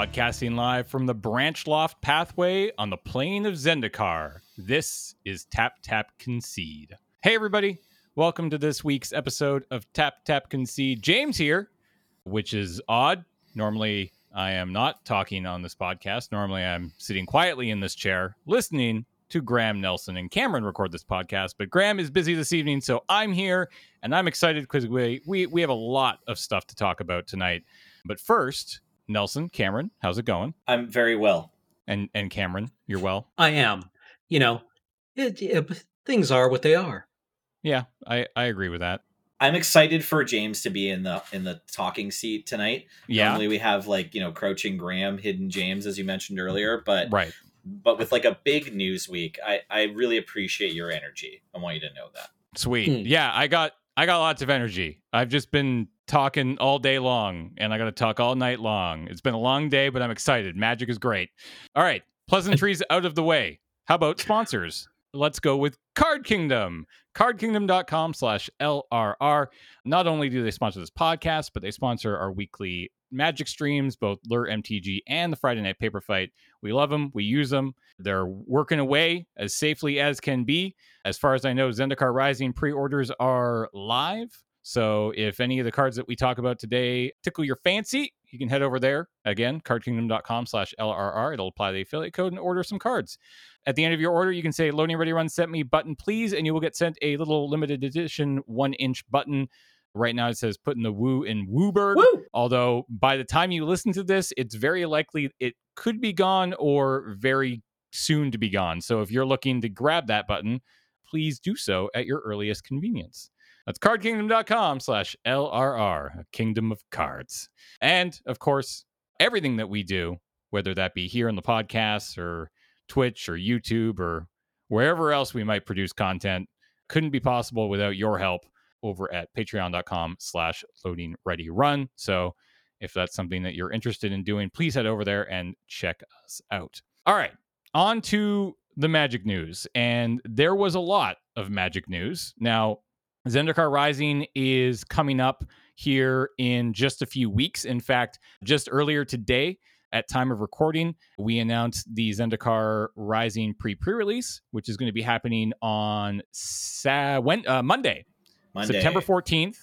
Broadcasting live from the Branchloft pathway on the plane of Zendikar. This is Tap Tap Concede. Hey, everybody. Welcome to this week's episode of Tap Tap Concede. James here, which is odd. Normally, I am not talking on this podcast. Normally, I'm sitting quietly in this chair listening to Graham Nelson and Cameron record this podcast. But Graham is busy this evening, so I'm here and I'm excited because we, we, we have a lot of stuff to talk about tonight. But first, Nelson, Cameron, how's it going? I'm very well. And and Cameron, you're well. I am. You know, it, it, things are what they are. Yeah, I I agree with that. I'm excited for James to be in the in the talking seat tonight. Yeah. Normally we have like you know crouching Graham, hidden James, as you mentioned earlier, but Right. but with like a big news week, I I really appreciate your energy. I want you to know that. Sweet. Hmm. Yeah, I got I got lots of energy. I've just been talking all day long and I got to talk all night long. It's been a long day, but I'm excited. Magic is great. All right, pleasantries out of the way. How about sponsors? Let's go with Card Kingdom. Cardkingdom.com slash LRR. Not only do they sponsor this podcast, but they sponsor our weekly magic streams, both Lure MTG and the Friday Night Paper Fight. We love them. We use them. They're working away as safely as can be. As far as I know, Zendikar Rising pre orders are live. So if any of the cards that we talk about today tickle your fancy, you can head over there. Again, cardkingdom.com slash LRR. It'll apply the affiliate code and order some cards. At the end of your order, you can say loading ready run set me button, please, and you will get sent a little limited edition one inch button. Right now it says put in the woo in WUBRG. Woo! Although by the time you listen to this, it's very likely it could be gone or very soon to be gone. So if you're looking to grab that button, please do so at your earliest convenience. That's cardkingdom.com slash LRR, kingdom of cards. And of course, everything that we do, whether that be here on the podcast or Twitch or YouTube or wherever else we might produce content, couldn't be possible without your help over at patreon.com slash loading ready run. So if that's something that you're interested in doing, please head over there and check us out. All right, on to the magic news. And there was a lot of magic news. Now, Zendikar Rising is coming up here in just a few weeks. In fact, just earlier today, at time of recording, we announced the Zendikar Rising pre pre-release, which is going to be happening on Sa- when, uh, Monday, Monday. September 14th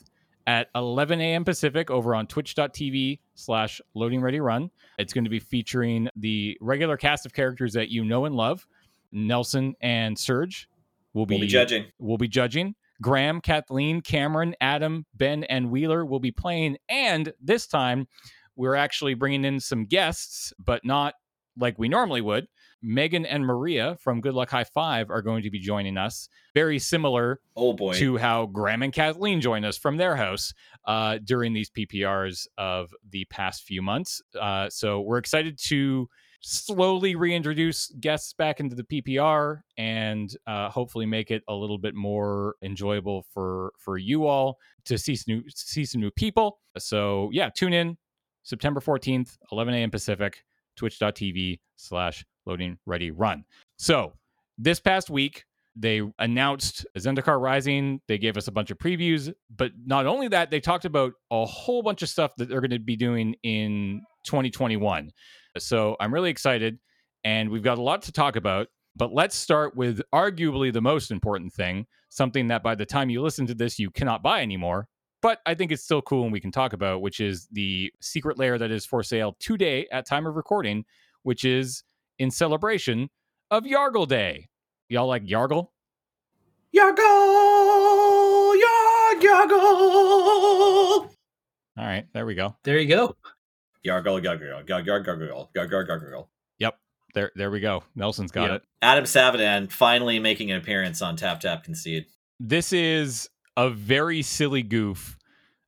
at 11 a.m. Pacific over on twitch.tv slash loading ready run. It's going to be featuring the regular cast of characters that you know and love. Nelson and Serge will be, We'll be judging. will be judging. Graham, Kathleen, Cameron, Adam, Ben, and Wheeler will be playing. And this time, we're actually bringing in some guests, but not like we normally would. Megan and Maria from Good Luck High Five are going to be joining us. Very similar Oh boy. to how Graham and Kathleen join us from their house uh, during these PPRs of the past few months. Uh, so we're excited to slowly reintroduce guests back into the PPR and uh, hopefully make it a little bit more enjoyable for for you all to see some new see some new people. So yeah, tune in September 14th, 11 a.m. Pacific, twitch.tv slash loading ready run. So this past week, they announced Zendikar Rising. They gave us a bunch of previews, but not only that, they talked about a whole bunch of stuff that they're going to be doing in 2021. So I'm really excited, and we've got a lot to talk about. But let's start with arguably the most important thing, something that by the time you listen to this, you cannot buy anymore. But I think it's still cool and we can talk about, which is the secret layer that is for sale today at time of recording, which is in celebration of Yargle Day. Y'all like Yargle? Yargle, Yarg, Yargle, All right, there we go. There you go. Yargle, Yargle, Yargle, Yargle, Yargle, Yargle. Yep, there there we go. Nelson's got Yep. it. Adam Savidan finally making an appearance on Tap Tap Concede. This is a very silly goof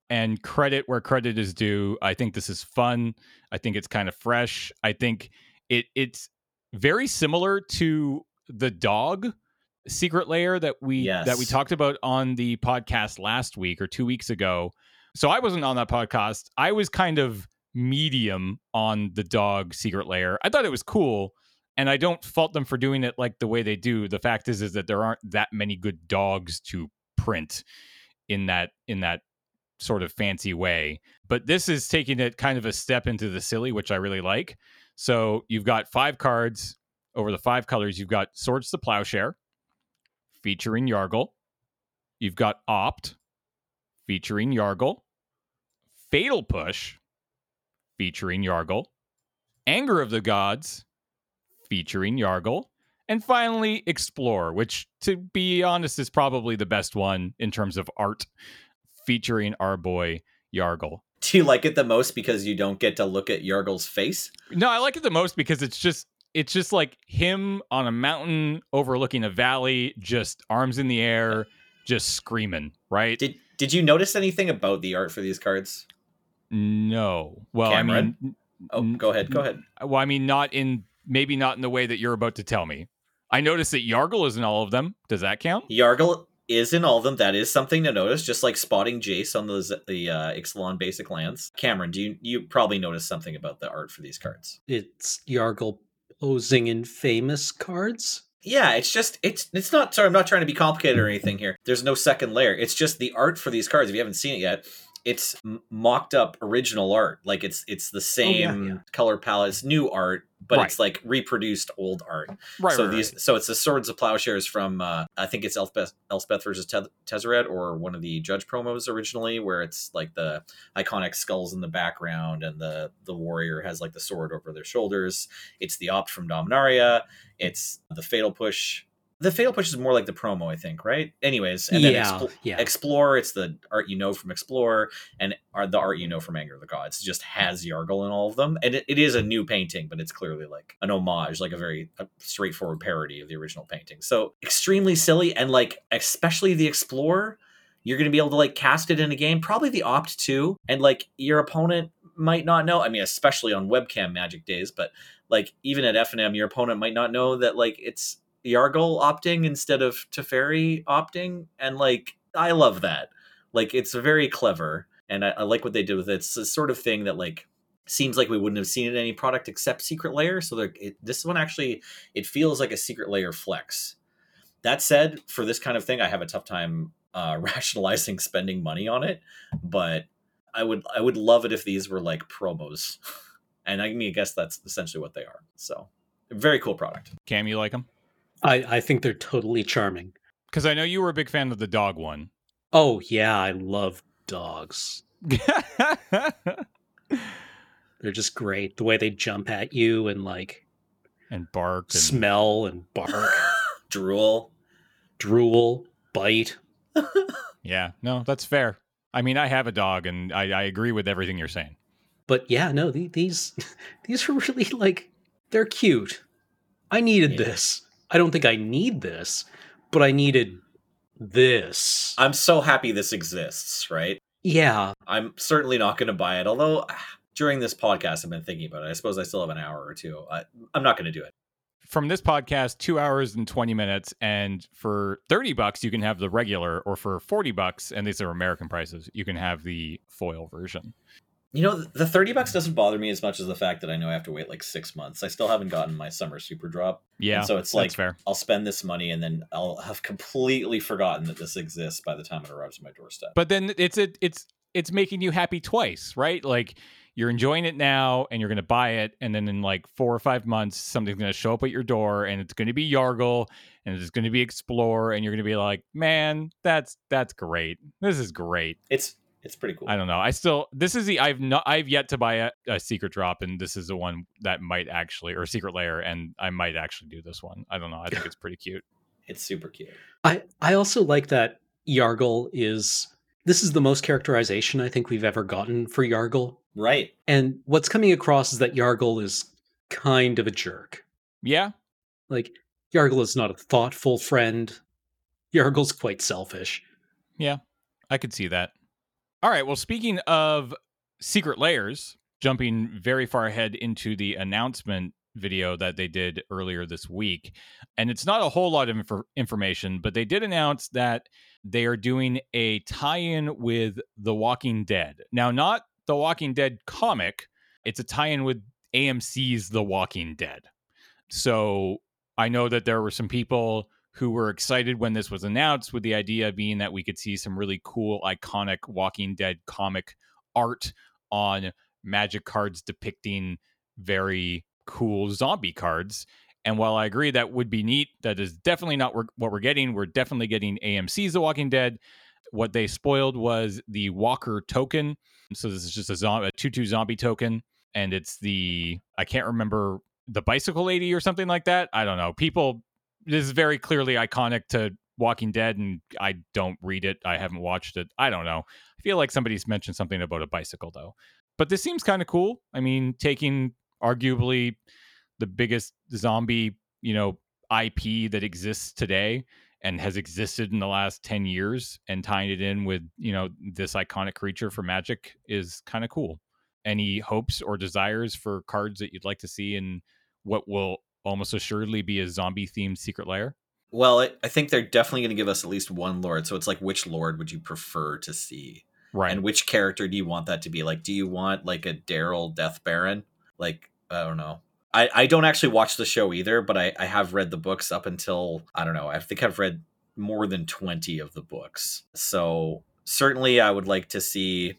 and credit where credit is due. I think this is fun. I think it's kind of fresh. I think it it's very similar to the dog secret layer that we that we talked about on the podcast last week or 2 weeks ago. So I wasn't on that podcast. I was kind of medium on the dog secret layer. I thought it was cool and I don't fault them for doing it like the way they do. The fact is is that there aren't that many good dogs to print in that in that sort of fancy way. But this is taking it kind of a step into the silly, which I really like. So you've got five cards over the five colors. You've got Swords to Plowshare, featuring Yargle. You've got Opt, featuring Yargle. Fatal Push, featuring Yargle. Anger of the Gods, featuring Yargle. And finally, Explore, which, to be honest, is probably the best one in terms of art, featuring our boy Yargle. Do you like it the most because you don't get to look at Yargle's face? No, I like it the most because it's just it's just like him on a mountain overlooking a valley, just arms in the air, just screaming, right? Did Did you notice anything about the art for these cards? No. Well, I mean, Oh, go ahead. Go ahead. well, I mean, not in maybe not in the way that you're about to tell me. I noticed that Yargle is in all of them. Does that count? Yargle is in all of them. That is something to notice. Just like spotting Jace on those the uh, Ixalan basic lands. Cameron, do you you probably noticed something about the art for these cards? It's Yargle posing in famous cards. Yeah, it's just it's it's not. Sorry, I'm not trying to be complicated or anything here. There's no second layer. It's just the art for these cards. If you haven't seen it yet, it's mocked up original art. Like it's it's the same yeah. color palette, it's new art, but Right. it's like reproduced old art. Right. so right, these right. so it's the swords of plowshares from uh, I think it's Elspeth Elspeth versus Te- Tezzeret or one of the judge promos originally where it's like the iconic skulls in the background and the the warrior has like the sword over their shoulders. It's the opt from Dominaria. It's the fatal push. The fatal push is more like the promo, I think, right? Anyways, and then yeah, Expl- yeah. Explore, it's the art you know from Explore, and the art you know from Anger of the Gods. It just has Yargle in all of them, and it, it is a new painting, but it's clearly like an homage, like a very a straightforward parody of the original painting. So extremely silly, and like especially the Explorer, you're going to be able to like cast it in a game, probably the Opt too, and like your opponent might not know. I mean, especially on webcam Magic days, but like even at FNM, your opponent might not know that like it's Yargle opting instead of Teferi opting, and like I love that. Like it's very clever, and I, I like what they did with it. It's the sort of thing that like seems like we wouldn't have seen in any product except Secret Layer. So it, this one actually it feels like a Secret Layer flex. That said, for this kind of thing, I have a tough time uh, rationalizing spending money on it, but I would I would love it if these were like promos, and I mean I guess that's essentially what they are. So very cool product. Cam, you like them? I, I think they're totally charming. Because I know you were a big fan of the dog one. Oh yeah, I love dogs. They're just great. The way they jump at you and like and bark and smell and bark, Drool. drool, bite. yeah, no, that's fair. I mean, I have a dog, and I, I agree with everything you're saying. But yeah, no, the- these these are really like they're cute. I needed Yeah. this. I don't think I need this, but I needed this. I'm so happy this exists, right? yeah, I'm certainly not going to buy it. Although ah, during this podcast, I've been thinking about it. I suppose I still have an hour or two. I, I'm not going to do it. From this podcast, two hours and 20 minutes. And for 30 bucks, you can have the regular, or for 40 bucks, and these are American prices, you can have the foil version. You know, the 30 bucks doesn't bother me as much as the fact that I know I have to wait like six months. I still haven't gotten my summer super drop. Yeah. And so it's like fair. I'll spend this money and then I'll have completely forgotten that this exists by the time it arrives at my doorstep. But then it's a, it's it's making you happy twice, right? Like you're enjoying it now and you're going to buy it and then in like 4 or 5 months something's going to show up at your door and it's going to be Yargle and it's going to be Explore and you're going to be like, "Man, that's that's great. This is great." It's it's pretty cool. I don't know. I still this is the I've not I've yet to buy a, a secret drop and this is the one that might actually or secret layer and I might actually do this one. I don't know. I think it's pretty cute. It's super cute. I I also like that Yargle is this is the most characterization I think we've ever gotten for Yargle. Right. And what's coming across is that Yargle is kind of a jerk. Yeah. Like Yargle is not a thoughtful friend. Yargle's quite selfish. Yeah. I could see that. All right. Well, speaking of secret layers, jumping very far ahead into the announcement video that they did earlier this week. And it's not a whole lot of infor- information, but they did announce that they are doing a tie in with The Walking Dead. Now, not The Walking Dead comic, it's a tie in with AMC's The Walking Dead. So I know that there were some people who were excited when this was announced, with the idea being that we could see some really cool, iconic Walking Dead comic art on magic cards depicting very cool zombie cards. And while I agree that would be neat, that is definitely not what we're getting. We're definitely getting AMC's The Walking Dead. What they spoiled was the Walker token. So this is just a, a 2 2 zombie token. And it's the, I can't remember, the bicycle lady or something like that. I don't know. People, this is very clearly iconic to Walking Dead, and I don't read it. I haven't watched it. I don't know. I feel like somebody's mentioned something about a bicycle, though. But this seems kind of cool. I mean, taking arguably the biggest zombie, you know, IP that exists today and has existed in the last 10 years and tying it in with, you know, this iconic creature for Magic is kind of cool. Any hopes or desires for cards that you'd like to see in what will almost assuredly be a zombie themed secret lair? Well, I, I think they're definitely going to give us at least one lord. So it's like, which lord would you prefer to see? Right. And which character do you want that to be? Like, do you want like a Daryl Death Baron? Like, I don't know. I, I don't actually watch the show either, but I, I have read the books up until, I don't know, I think I've read more than 20 of the books. So certainly I would like to see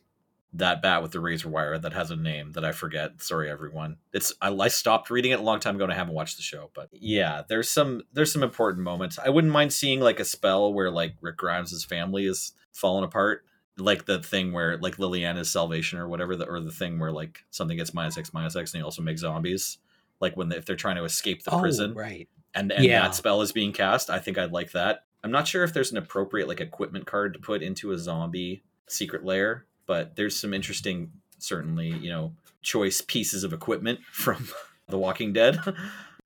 that bat with the razor wire that has a name that I forget. Sorry, everyone. It's I, I, stopped reading it a long time ago and I haven't watched the show. But yeah, there's some there's some important moments. I wouldn't mind seeing like a spell where like Rick Grimes' family is falling apart like the thing where like Liliana's salvation or whatever, the, or the thing where like something gets minus X minus X and they also make zombies. Like when they, if they're trying to escape the oh, prison, right? And and yeah. that spell is being cast. I think I'd like that. I'm not sure if there's an appropriate like equipment card to put into a zombie secret lair, but there's some interesting, certainly you know, choice pieces of equipment from The Walking Dead.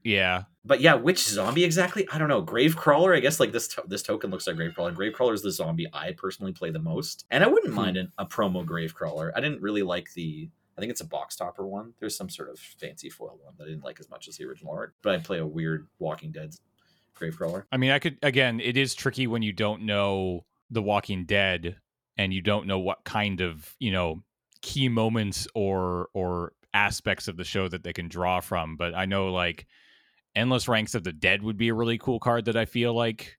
Yeah. But yeah, which zombie exactly? I don't know. Gravecrawler, I guess like this to- this token looks like Gravecrawler. Gravecrawler is the zombie I personally play the most. And I wouldn't hmm. mind an, a promo Gravecrawler. I didn't really like the I think it's a box topper one. There's some sort of fancy foil one that I didn't like as much as the original art. But I play a weird Walking Dead Gravecrawler. I mean, I could again, it is tricky when you don't know The Walking Dead and you don't know what kind of, you know, key moments or or aspects of the show that they can draw from. But I know like Endless Ranks of the Dead would be a really cool card that I feel like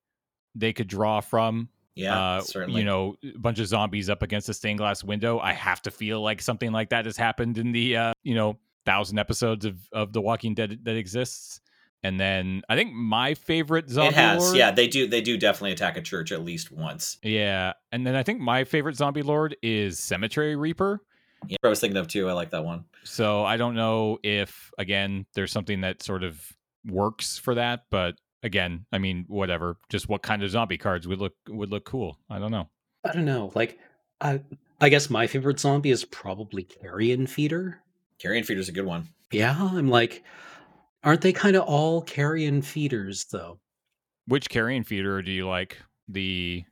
they could draw from. Yeah, uh, certainly. You know, a bunch of zombies up against a stained glass window. I have to feel like something like that has happened in the uh, you know thousand episodes of of The Walking Dead that exists. And then I think my favorite zombie. It has, lord, yeah. They do, they do definitely attack a church at least once. Yeah, and then I think my favorite zombie lord is Cemetery Reaper. Yeah, I was thinking of too. I like that one. So I don't know if again there's something that sort of works for that, but again, I mean, whatever. Just what kind of zombie cards would look would look cool? I don't know. I don't know. Like, I I guess my favorite zombie is probably Carrion Feeder. Carrion Feeder's a good one. Yeah, I'm like, aren't they kind of all Carrion Feeders though? Which Carrion Feeder do you like? The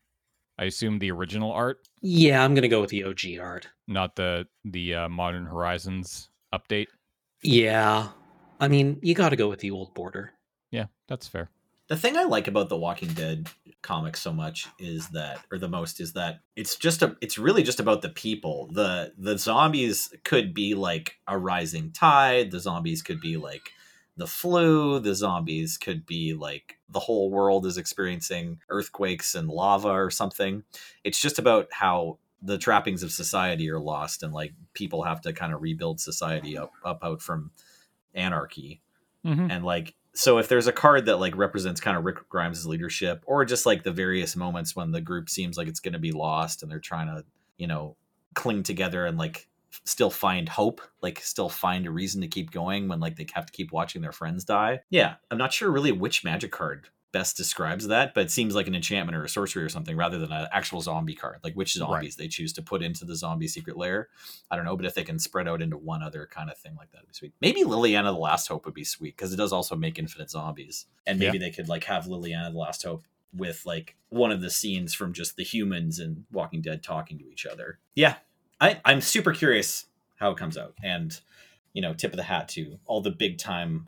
I assume the original art. Yeah, I'm gonna go with the OG art, not the the uh, Modern Horizons update. Yeah, I mean, you got to go with the old border. Yeah, that's fair. The thing I like about the Walking Dead comics so much is that, or the most, is that it's just a, it's really just about the people. the The zombies could be like a rising tide. The zombies could be like the flu. The zombies could be like the whole world is experiencing earthquakes and lava or something. It's just about how the trappings of society are lost and like people have to kind of rebuild society up up out from anarchy mm-hmm. and like so if there's a card that like represents kind of rick grimes' leadership or just like the various moments when the group seems like it's going to be lost and they're trying to you know cling together and like still find hope like still find a reason to keep going when like they have to keep watching their friends die yeah i'm not sure really which magic card best describes that, but it seems like an enchantment or a sorcery or something rather than an actual zombie card. Like which zombies right. they choose to put into the zombie secret lair. I don't know, but if they can spread out into one other kind of thing like that, would be sweet. Maybe Liliana the Last Hope would be sweet because it does also make infinite zombies. And maybe yeah. they could like have Liliana the Last Hope with like one of the scenes from just the humans and Walking Dead talking to each other. Yeah. I, I'm super curious how it comes out. And, you know, tip of the hat to all the big time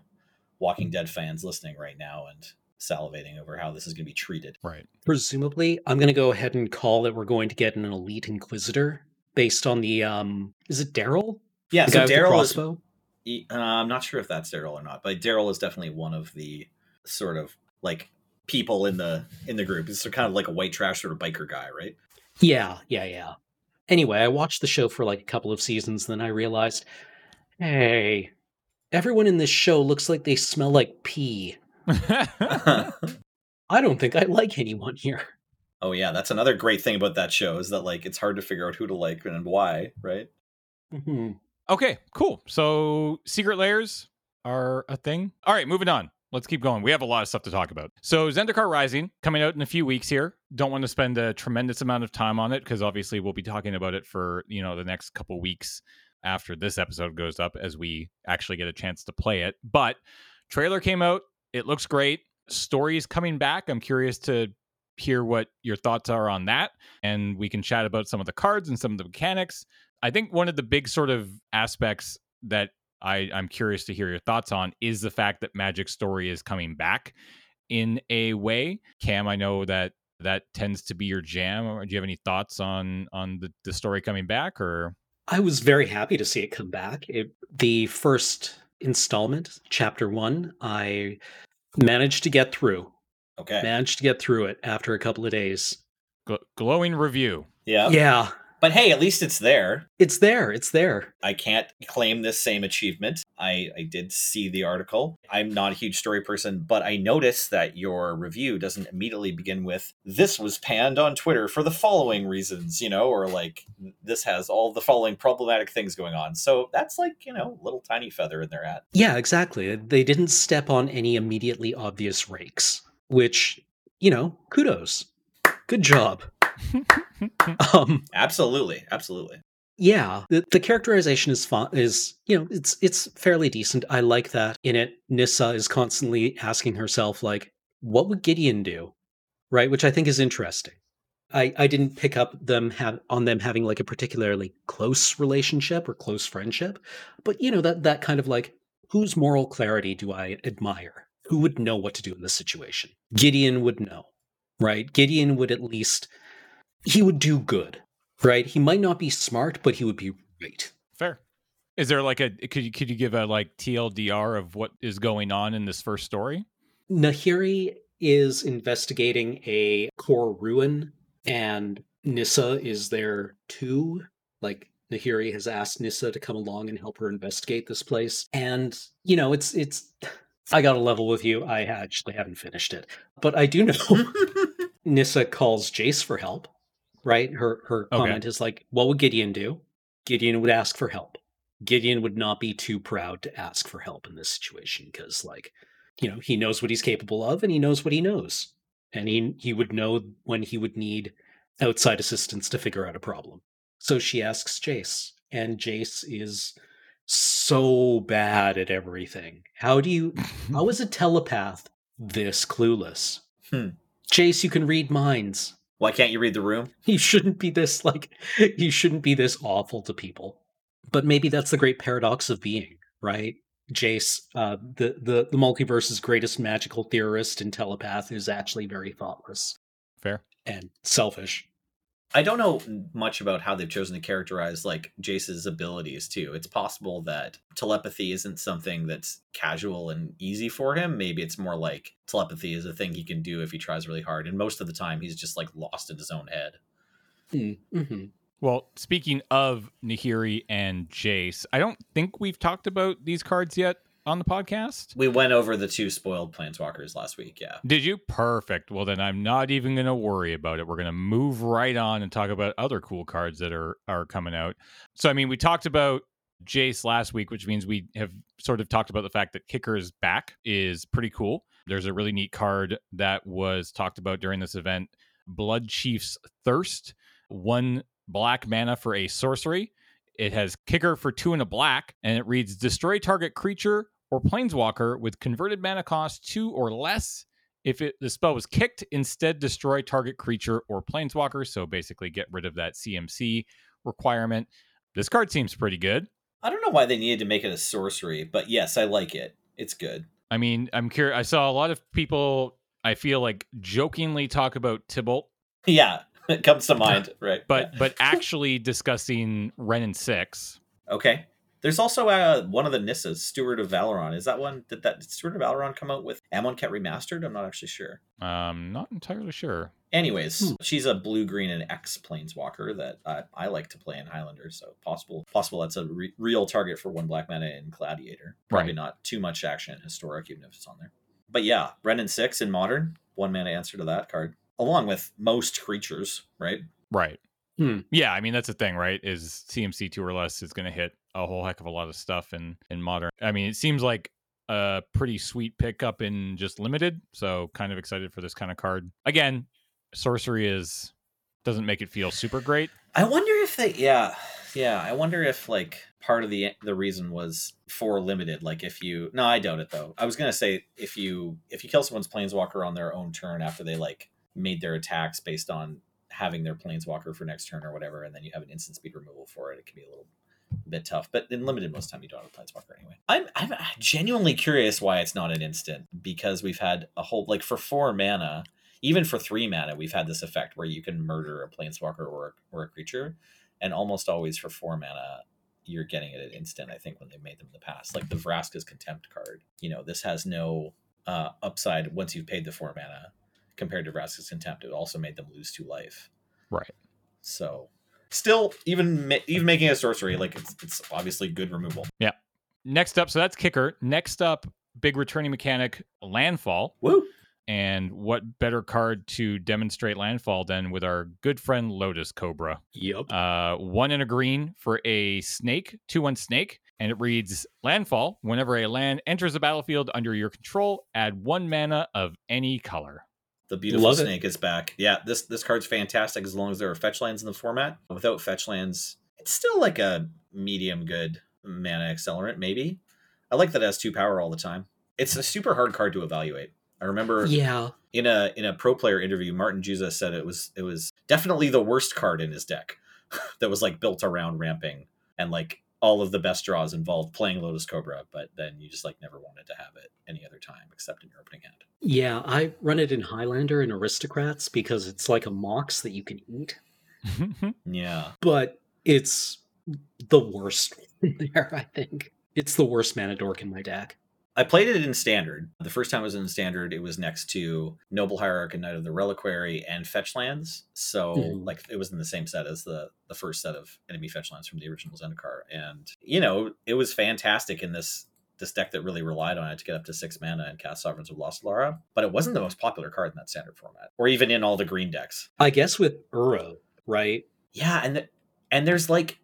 Walking Dead fans listening right now and salivating over how this is going to be treated. Right. Presumably, I'm going to go ahead and call that we're going to get an elite inquisitor based on the um is it Daryl? Yeah, the so Daryl is uh, I'm not sure if that's Daryl or not, but Daryl is definitely one of the sort of like people in the in the group. It's kind of like a white trash sort of biker guy, right? Yeah, yeah, yeah. Anyway, I watched the show for like a couple of seasons, then I realized, hey, everyone in this show looks like they smell like pee. I don't think I like anyone here. oh yeah, that's another great thing about that show is that like it's hard to figure out who to like and why, right? hmm okay, cool. So secret layers are a thing. All right, moving on. Let's keep going. We have a lot of stuff to talk about. So Zendikar Rising coming out in a few weeks here. Don't want to spend a tremendous amount of time on it because obviously we'll be talking about it for, you know, the next couple weeks after this episode goes up as we actually get a chance to play it. But trailer came out. It looks great. Story is coming back. I'm curious to hear what your thoughts are on that and we can chat about some of the cards and some of the mechanics. I think one of the big sort of aspects that I, I'm curious to hear your thoughts on is the fact that Magic Story is coming back in a way. Cam, I know that that tends to be your jam. Do you have any thoughts on on the, the story coming back or I was very happy to see it come back. It, the first installment, chapter one, I managed to get through. Okay. Managed to get through it after a couple of days. gl- glowing review? Yeah. Yeah, But hey, at least it's there. it's there. It's there. I can't claim this same achievement. I, I did see the article. I'm not a huge story person, but I noticed that your review doesn't immediately begin with, this was panned on Twitter for the following reasons, you know, or like, this has all the following problematic things going on. So that's like, you know, little tiny feather in their hat. Yeah, exactly. They didn't step on any immediately obvious rakes, which, you know, kudos. Good job. Um, Absolutely. Absolutely. yeah, the, the characterization is fun, is you know it's it's fairly decent. I like that in it. Nissa is constantly asking herself like, what would Gideon do, right? Which I think is interesting. I I didn't pick up them have on them having like a particularly close relationship or close friendship, but you know that that kind of like whose moral clarity do I admire? Who would know what to do in this situation? Gideon would know, right? Gideon would at least he would do good, right? He might not be smart, but he would be right. Fair. Is there like a could you could you give a like TLDR of what is going on in this first story? Nahiri is investigating a core ruin, and Nissa is there too. Like Nahiri has asked Nissa to come along and help her investigate this place. And you know, it's it's I got a level with you. I actually haven't finished it. But I do know Nissa calls Jace for help, right? Her her Okay. comment is like, what would Gideon do? Gideon would ask for help. Gideon would not be too proud to ask for help in this situation because like you know he knows what he's capable of and he knows what he knows and he he would know when he would need outside assistance to figure out a problem so she asks jace and jace is so bad at everything how do you how is a telepath this clueless Hmm. jace you can read minds Why can't you read the room? he shouldn't be this like he shouldn't be this awful to people but maybe that's the great paradox of being right jace uh, the, the the multiverse's greatest magical theorist and telepath is actually very thoughtless Fair. and selfish I don't know much about how they've chosen to characterize like Jace's abilities too. It's possible that telepathy isn't something that's casual and easy for him. Maybe it's more like telepathy is a thing he can do if he tries really hard. And most of the time he's just like lost in his own head. mm-hmm. Well, speaking of Nahiri and Jace, I don't think we've talked about these cards yet on the podcast. We went over the two spoiled planeswalkers last week, yeah. Did you? Perfect. Well, then I'm not even going to worry about it. We're going to move right on and talk about other cool cards that are are coming out. So, I mean, we talked about Jace last week, which means we have sort of talked about the fact that Kicker's back is pretty cool. There's a really neat card that was talked about during this event Blood Chief's Thirst, one black mana for a sorcery. It has Kicker for two and a black, and it reads Destroy target creature or planeswalker with converted mana cost two or less. If it, the spell was kicked, instead destroy target creature or planeswalker. So basically, get rid of that CMC requirement. This card seems pretty good. I don't know why they needed to make it a sorcery, but yes, I like it. It's good. I mean, I'm curious. I saw a lot of people, I feel like, jokingly talk about Tibalt, Yeah, it comes to mind, right? but but actually discussing Wrenn and Six. okay. There's also uh, one of the Nissas, Steward of Valoron. Is that one? Did that did Steward of Valoron come out with Amonkhet remastered? I'm not actually sure. Um, not entirely sure. Anyways, Hmm. she's a blue, green, and X planeswalker that uh, I like to play in Highlander. So possible, possible that's a re- real target for one black mana in Gladiator. Probably Right. not too much action in Historic, even if it's on there. But yeah, Wrenn and Six in Modern, one mana answer to that card, along with most creatures. Right? Right. Hmm. Yeah, I mean that's the thing, right? Is CMC two or less is going to hit a whole heck of a lot of stuff in in modern. I mean, it seems like a pretty sweet pickup in just limited. So kind of excited for this kind of card. Again, sorcery is doesn't make it feel super great. I wonder if they, yeah, yeah. I wonder if like part of the the reason was for limited. Like if you, no, I doubt it though. I was gonna say if you if you kill someone's planeswalker on their own turn after they like made their attacks based on having their planeswalker for next turn or whatever, and then you have an instant speed removal for it, it can be a little bit tough. But in limited, most time you don't have a planeswalker anyway. I'm I'm genuinely curious why it's not an instant because we've had a whole like for four mana even for three mana, we've had this effect where you can murder a planeswalker or a, or a creature, and almost always for four mana, you're getting it at instant. I think when they made them in the past, like the Vraska's Contempt card, you know, this has no uh, upside once you've paid the four mana compared to Vraska's Contempt. It also made them lose two life. Right. So, still, even ma- even making a sorcery, like it's it's obviously good removal. Yeah. Next up, so that's kicker. Next up, big returning mechanic, landfall. Woo! And what better card to demonstrate landfall than with our good friend Lotus Cobra? Yep. Uh, one in a green for a snake, two one snake, and it reads landfall. Whenever a land enters the battlefield under your control, add one mana of any color. The beautiful Love snake is back. Yeah, this this card's fantastic as long as there are fetch lands in the format. Without fetch lands, it's still like a medium good mana accelerant, maybe. I like that it has two power all the time. It's a super hard card to evaluate. I remember Yeah. in a in a pro player interview, Martin Juza said it was it was definitely the worst card in his deck that was like built around ramping and like all of the best draws involved playing Lotus Cobra, but then you just like never wanted to have it any other time except in your opening hand. Yeah, I run it in Highlander and Aristocrats because it's like a mox that you can eat, Yeah. but it's the worst one there, I think. It's the worst mana dork in my deck. I played it in standard. The first time it was in standard, it was next to Noble Hierarch and Knight of the Reliquary and fetch lands. So Mhm. like it was in the same set as the the first set of enemy fetch lands from the original Zendikar. And you know, it was fantastic in this this deck that really relied on it to get up to six mana and cast Sovereigns of Lost Alara. But it wasn't the most popular card in that standard format. Or even in all the green decks. I guess with Uro, right? Yeah, and the, and there's like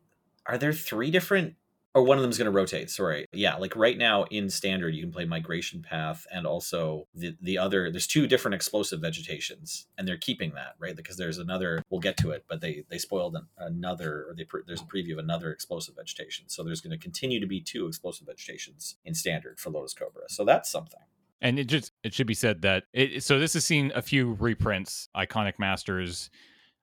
are there three different or one of them is going to rotate sorry. Yeah like right now in standard you can play migration path and also the the other there's two different explosive vegetations and they're keeping that right? Because there's another we'll get to it but they they spoiled an, another or they there's a preview of another explosive vegetation. So there's going to continue to be two explosive vegetations in standard for lotus cobra. So that's something. And it just it should be said that it so this has seen a few reprints, iconic masters.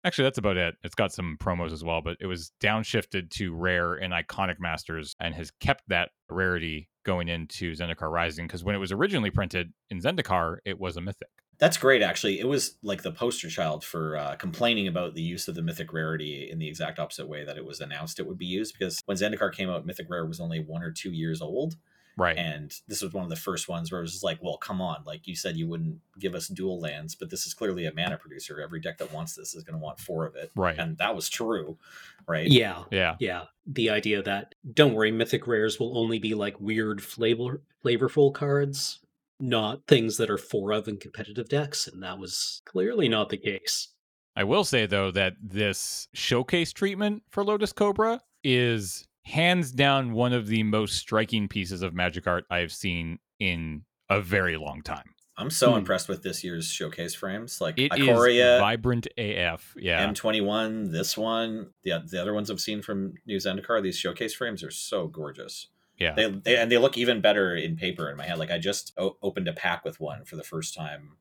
Actually, that's about it. It's got some promos as well, but it was downshifted to rare and iconic masters and has kept that rarity going into Zendikar Rising because when it was originally printed in Zendikar, it was a mythic. That's great, actually. It was like the poster child for uh, complaining about the use of the Mythic Rarity in the exact opposite way that it was announced it would be used. Because when Zendikar came out, Mythic Rare was only one or two years old. Right. And this was one of the first ones where it was like, well, come on. Like you said, you wouldn't give us dual lands, but this is clearly a mana producer. Every deck that wants this is going to want four of it. right. And that was true, right? Yeah. yeah. Yeah. The idea that don't worry, mythic rares will only be like weird flavor flavorful cards, not things that are four of in competitive decks, and that was clearly not the case. I will say though that this showcase treatment for Lotus Cobra is hands down one of the most striking pieces of magic art I've seen in a very long time. I'm so Hmm. impressed with this year's showcase frames. Like It is Ikoria, vibrant AF. Yeah. M21, this one, the the other ones I've seen from New Zendikar, these showcase frames are so gorgeous. yeah. They, they and they look even better in paper in my head. Like I just o- opened a pack with one for the first time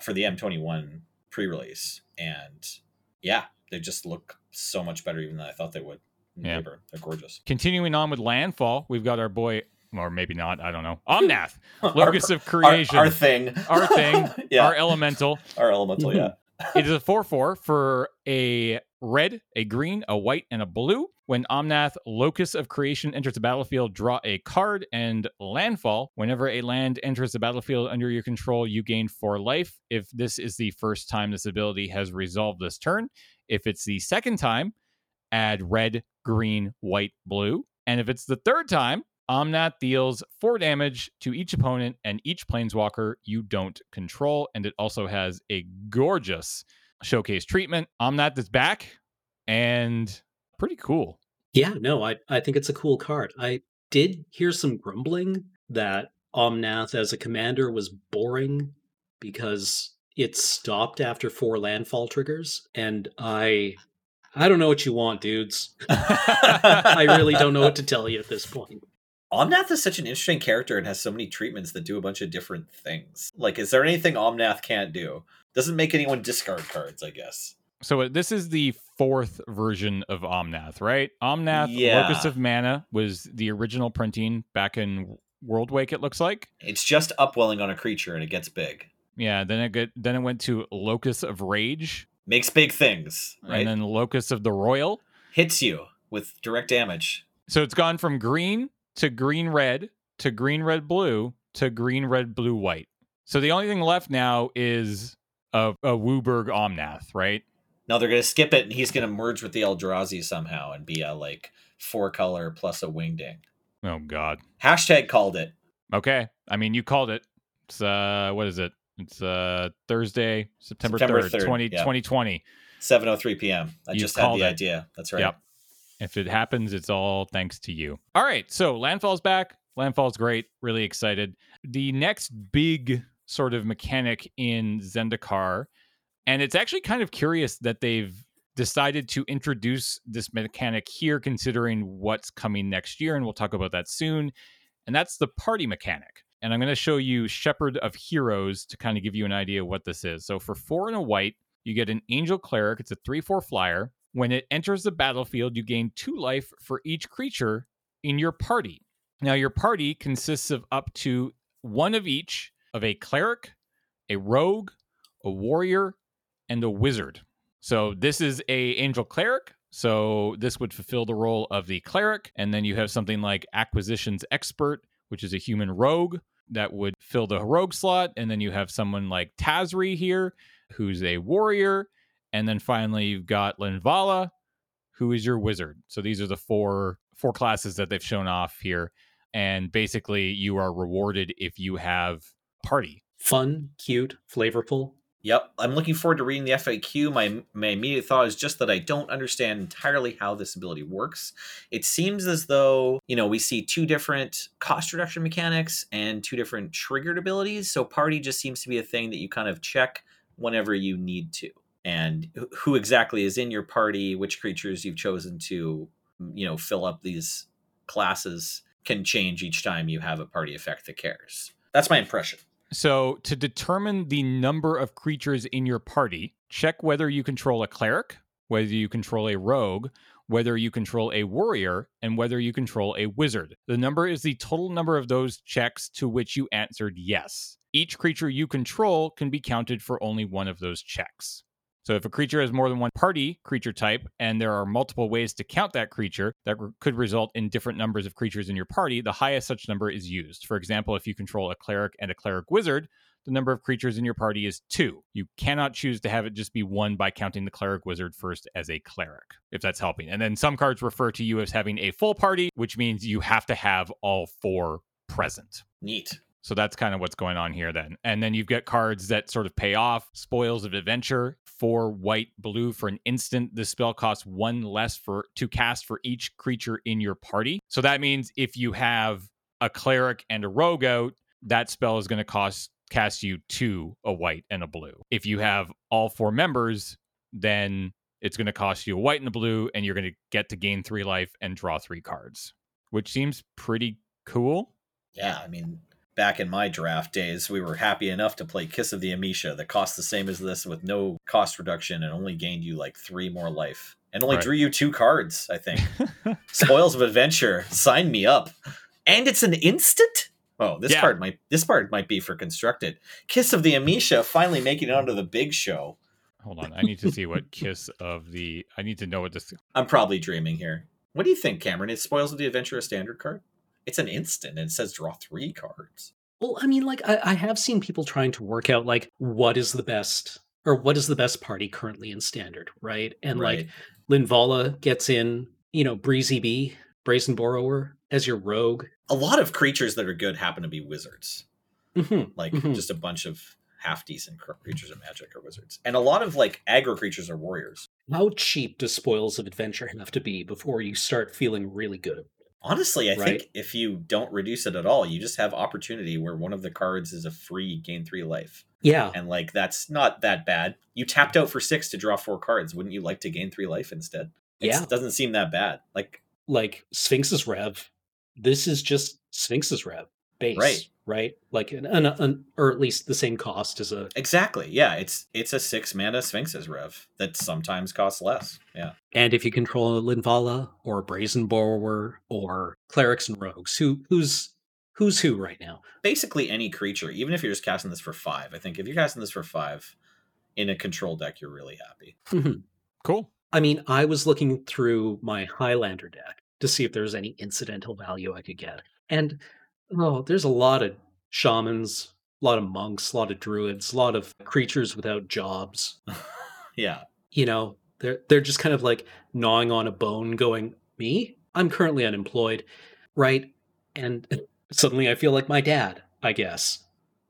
for the M21 pre-release, and yeah, they just look so much better even than I thought they would. Yeah. paper. They're gorgeous. Continuing on with Landfall, we've got our boy, or maybe not, I don't know, Omnath, Our- Locus of Creation, our thing, Our thing, yeah, our elemental, our, elemental. elemental, yeah. it is a 4 4 for a red, a green, a white, and a blue. When Omnath, Locus of Creation, enters the battlefield, draw a card and landfall. Whenever a land enters the battlefield under your control, you gain four life. If this is the first time this ability has resolved this turn, if it's the second time, add red, green, white, blue. And if it's the third time, Omnath deals four damage to each opponent and each planeswalker you don't control. And it also has a gorgeous showcase treatment. Omnath is back and pretty cool. Yeah, no, I, I think it's a cool card. I did hear some grumbling that Omnath as a commander was boring because it stopped after four landfall triggers. And I I don't know what you want, dudes. I really don't know what to tell you at this point. Omnath is such an interesting character and has so many treatments that do a bunch of different things. Like, is there anything Omnath can't do? Doesn't make anyone discard cards, I guess. So uh, this is the fourth version of Omnath, right? Omnath, Yeah. Locus of Mana was the original printing back in Worldwake. It looks like. It's just upwelling on a creature and it gets big. Yeah. Then it got, then it went to Locus of Rage, Makes big things, right? and then Locus of the Roil. Hits you with direct damage. So it's gone from green to green red to green red blue to green red blue white. So the only thing left now is a, a WUBRG Omnath, right? Now they're gonna skip it and he's gonna merge with the Eldrazi somehow and be a like four color plus a wingding. Oh God. Hashtag called it. Okay. I mean, you called it. It's uh, what is it? It's uh Thursday, September September third, 3rd, 20, yeah. 2020. 7:03 p.m. I You just had the it. idea. That's right. Yep. If it happens, it's all thanks to you. All right. So Landfall's back. Landfall's great. Really excited. The next big sort of mechanic in Zendikar, and it's actually kind of curious that they've decided to introduce this mechanic here, considering what's coming next year. And we'll talk about that soon. And that's the party mechanic. And I'm going to show you Shepherd of Heroes to kind of give you an idea what this is. So for four and a white, you get an Angel Cleric. It's a 3 4 flyer. When it enters the battlefield, you gain two life for each creature in your party. Now, your party consists of up to one of each of a cleric, a rogue, a warrior, and a wizard. So this is a angel cleric. So this would fulfill the role of the cleric, and then you have something like acquisitions expert, which is a human rogue that would fill the rogue slot, and then you have someone like Tazri here, who's a warrior, and then finally you've got Linvala, who is your wizard. So these are the four four classes that they've shown off here, and basically you are rewarded if you have party. Fun, cute, flavorful. Yep, I'm looking forward to reading the FAQ. My my immediate thought is just that I don't understand entirely how this ability works. It seems as though, you know, we see two different cost reduction mechanics and two different triggered abilities. So party just seems to be a thing that you kind of check whenever you need to. And who exactly is in your party, which creatures you've chosen to, you know, fill up these classes can change each time you have a party effect that cares. That's my impression. So, to determine the number of creatures in your party, check whether you control a cleric, whether you control a rogue, whether you control a warrior, and whether you control a wizard. The number is the total number of those checks to which you answered yes. Each creature you control can be counted for only one of those checks. So, if a creature has more than one party creature type, and there are multiple ways to count that creature that re- could result in different numbers of creatures in your party, the highest such number is used. For example, if you control a cleric and a cleric wizard, the number of creatures in your party is two. You cannot choose to have it just be one by counting the cleric wizard first as a cleric, if that's helping. And then some cards refer to you as having a full party, which means you have to have all four present. Neat. So that's kind of what's going on here then. And then you've got cards that sort of pay off. Spoils of Adventure, four white, blue for an instant. This spell costs one less for to cast for each creature in your party. So that means if you have a cleric and a rogue out, that spell is going to cost cast you two, a white and a blue. If you have all four members, then it's going to cost you a white and a blue, and you're going to get to gain three life and draw three cards, which seems pretty cool. Yeah, I mean, back in my draft days, we were happy enough to play Kiss of the Amesha that cost the same as this with no cost reduction and only gained you like three more life. And only Right. drew you two cards, I think. Spoils of Adventure, sign me up. And it's an instant? Oh, this Yeah. card might this part might be for constructed. Kiss of the Amesha finally making it onto the big show. Hold on. I need to see what Kiss of the. I need to know what this. I'm probably dreaming here. What do you think, Cameron? Is Spoils of the Adventure a standard card? It's an instant and it says draw three cards. Well, I mean, like I, I have seen people trying to work out like what is the best or what is the best party currently in standard, right? And Right. like Linvala gets in, you know, Breezy Bee, Brazen Borrower as your rogue. A lot of creatures that are good happen to be wizards. Mhm. Like Mhm. just a bunch of half decent creatures of magic are wizards. And a lot of like aggro creatures are warriors. How cheap do Spoils of Adventure have to be before you start feeling really good? Honestly, I Right. think if you don't reduce it at all, you just have opportunity where one of the cards is a free gain three life. Yeah, And like that's not that bad. You tapped out for six to draw four cards. Wouldn't you like to gain three life instead? It's- Yeah. It doesn't seem that bad. Like like Sphinx's Rev. This is just Sphinx's Rev base, Right. Right, like an, an, an or at least the same cost as a. exactly. Yeah, it's it's a six mana Sphinx's Rev that sometimes costs less. Yeah. And if you control a Linvala or a Brazen Borrower or clerics and rogues, who who's who's who right now? Basically any creature, even if you're just casting this for five. I think if you're casting this for five in a control deck, you're really happy. Mhm. Cool. I mean, I was looking through my Highlander deck to see if there was any incidental value I could get. And oh, there's a lot of shamans, a lot of monks, a lot of druids, a lot of creatures without jobs. yeah. You know, they're they're just kind of like gnawing on a bone going, "Me? I'm currently unemployed." Right? And suddenly I feel like my dad, I guess.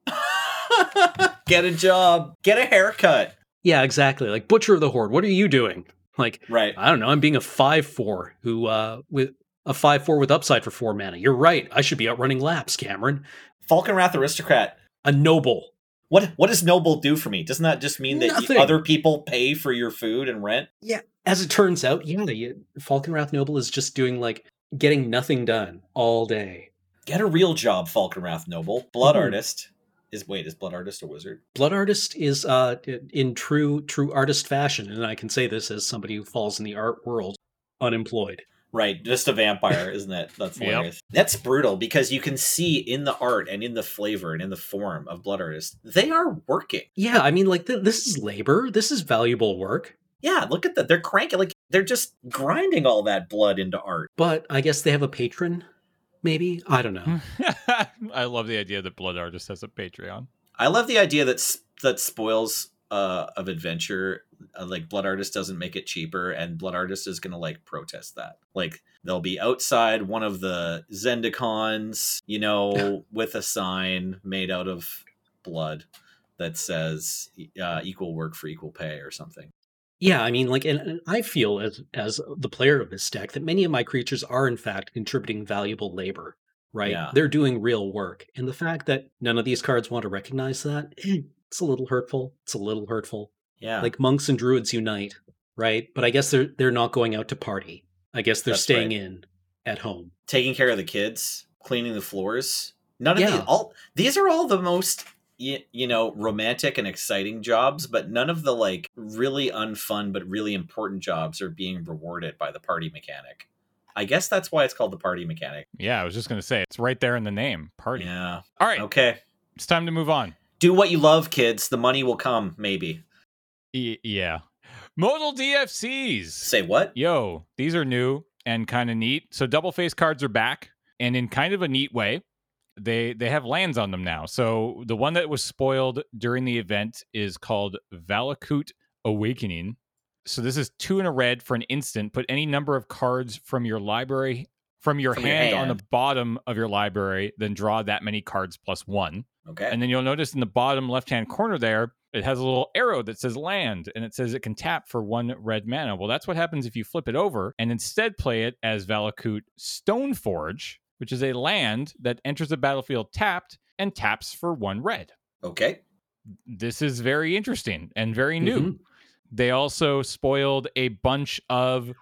Get a job. Get a haircut. Yeah, exactly. Like Butcher of the Horde, what are you doing? Like Right. I don't know. I'm being a five four who uh with a five four with upside for four mana. You're right. I should be out running laps, Cameron. Falkenrath aristocrat. A noble. What what does noble do for me? Doesn't that just mean that y- Nothing. other people pay for your food and rent? Yeah. As it turns out, yeah, you, Falkenrath Noble is just doing like getting nothing done all day. Get a real job, Falkenrath Noble. Blood Mhm. artist is wait, is blood artist a wizard? Blood Artist is uh in true true artist fashion, and I can say this as somebody who falls in the art world unemployed. Right, just a vampire, isn't it? That's Yep. That's brutal because you can see in the art and in the flavor and in the form of blood artist, they are working. Yeah, I mean, like th- this is labor. This is valuable work. Yeah, look at that. They're cranking like they're just grinding all that blood into art. But I guess they have a patron. Maybe I don't know. I love the idea that Blood Artist has a Patreon. I love the idea that s- that spoils uh, of adventure. Uh, like blood artist doesn't make it cheaper, and blood artist is gonna like protest that. Like they'll be outside one of the Zendikons, you know, with a sign made out of blood that says uh, "equal work for equal pay" or something. Yeah, I mean, like, and, and I feel as as the player of this deck that many of my creatures are in fact contributing valuable labor. Right, Yeah. they're doing real work, and the fact that none of these cards want to recognize that, it's a little hurtful. It's a little hurtful. Yeah, Like monks and druids unite, right? But I guess they're they're not going out to party. I guess they're That's staying right. in at home. taking care of the kids, cleaning the floors. None of Yeah. these all these are all the most you, you know romantic and exciting jobs, but none of the like really unfun but really important jobs are being rewarded by the party mechanic. I guess that's why it's called the party mechanic. Yeah, I was just going to say it's right there in the name. Party. Yeah. All right, Okay. it's time to move on. Do what you love, kids. The money will come, maybe. Y- yeah. Modal DFCs. Say what? Yo, these are new and kind of neat. So double face cards are back and in kind of a neat way. They they have lands on them now. So the one that was spoiled during the event is called Valakut Awakening. So this is two in a red for an instant. Put any number of cards from your library from your, From your hand, on the bottom of your library, then draw that many cards plus one. Okay. And then you'll notice in the bottom left hand corner there, it has a little arrow that says land and it says it can tap for one red mana. Well, that's what happens if you flip it over and instead play it as Valakut Stoneforge, which is a land that enters the battlefield tapped and taps for one red. okay. This is very interesting and very new. Mhm. They also spoiled a bunch of